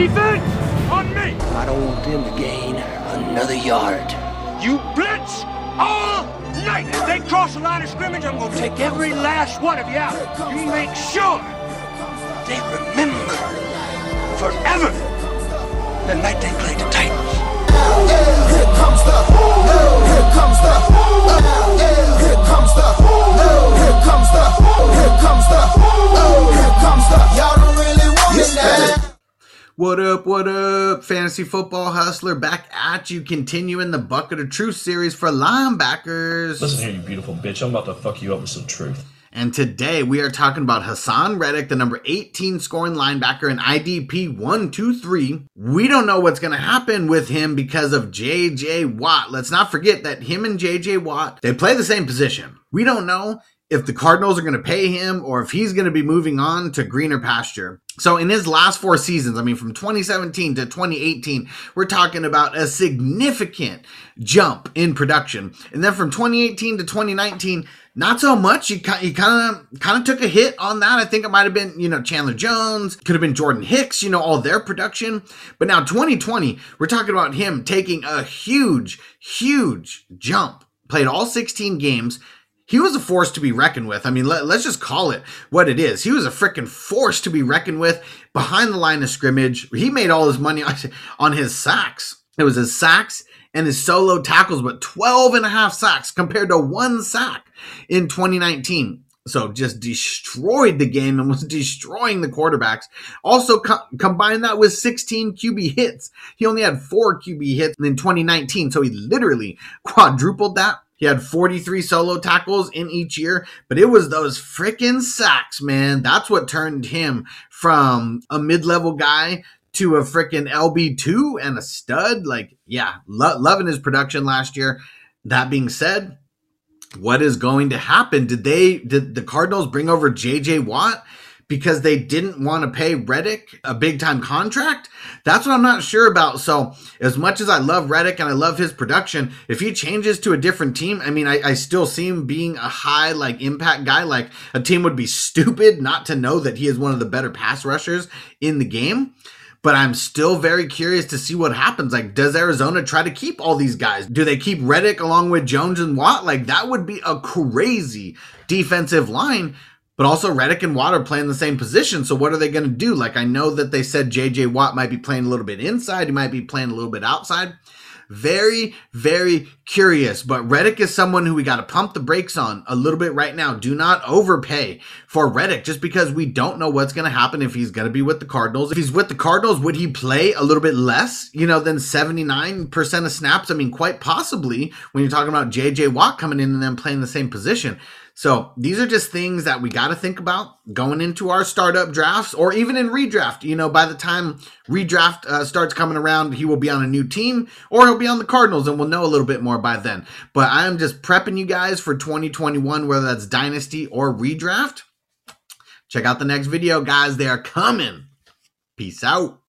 Defense on me. I don't want them to gain another yard. You blitz all night. If they cross the line of scrimmage, I'm gonna take every last one of you out. You make sure they remember forever the night they played the Titans. Here comes the, What up, what up, fantasy football hustler? Back at you, continuing the Bucket of Truth series for linebackers. Listen here, you beautiful bitch. I'm about to fuck you up with some truth. And today we are talking about Haason Reddick, the number 18 scoring linebacker in IDP 123. We don't know what's going to happen with him because of JJ Watt. Let's not forget that him and JJ Watt, they play the same position. We don't know if the Cardinals are going to pay him or if he's going to be moving on to greener pasture. So in his last four seasons, I mean from 2017 to 2018, we're talking about a significant jump in production. And then from 2018 to 2019, not so much. He, kind of kind of took a hit on that. I think it might have been, you know, Chandler Jones, could have been Jordan Hicks, you know, all their production. But now 2020, we're talking about him taking a huge, huge jump. Played all 16 games, he was a force to be reckoned with. I mean, let, us just call it what it is. He was a freaking force to be reckoned with behind the line of scrimmage. He made all his money on his sacks. It was his sacks and his solo tackles, but 12 and a half sacks compared to one sack in 2019. So just destroyed the game and was destroying the quarterbacks. Also co- combine that with 16 QB hits. He only had four QB hits in 2019. So he literally quadrupled that he had 43 solo tackles in each year, but it was those freaking sacks, man. That's what turned him from a mid level guy to a freaking LB2 and a stud. Like, yeah, lo- loving his production last year. That being said, what is going to happen? Did they, did the Cardinals bring over JJ Watt? Because they didn't want to pay Reddick a big time contract? That's what I'm not sure about. So, as much as I love Reddick and I love his production, if he changes to a different team, I mean, I, I, still see him being a high, like, impact guy. Like, a team would be stupid not to know that he is one of the better pass rushers in the game. But I'm still very curious to see what happens. Like, does Arizona try to keep all these guys? Do they keep Reddick along with Jones and Watt? Like, that would be a crazy defensive line but also Reddick and Watt are playing the same position. So what are they going to do? Like I know that they said JJ Watt might be playing a little bit inside, he might be playing a little bit outside. Very, very curious. But Reddick is someone who we got to pump the brakes on a little bit right now. Do not overpay for Reddick just because we don't know what's going to happen if he's going to be with the Cardinals. If he's with the Cardinals, would he play a little bit less, you know, than 79% of snaps? I mean, quite possibly when you're talking about JJ Watt coming in and then playing the same position. So these are just things that we got to think about going into our startup drafts or even in redraft. You know, by the time redraft uh, starts coming around, he will be on a new team or he'll be on the Cardinals and we'll know a little bit more by then. But I am just prepping you guys for 2021, whether that's dynasty or redraft. Check out the next video, guys. They are coming. Peace out.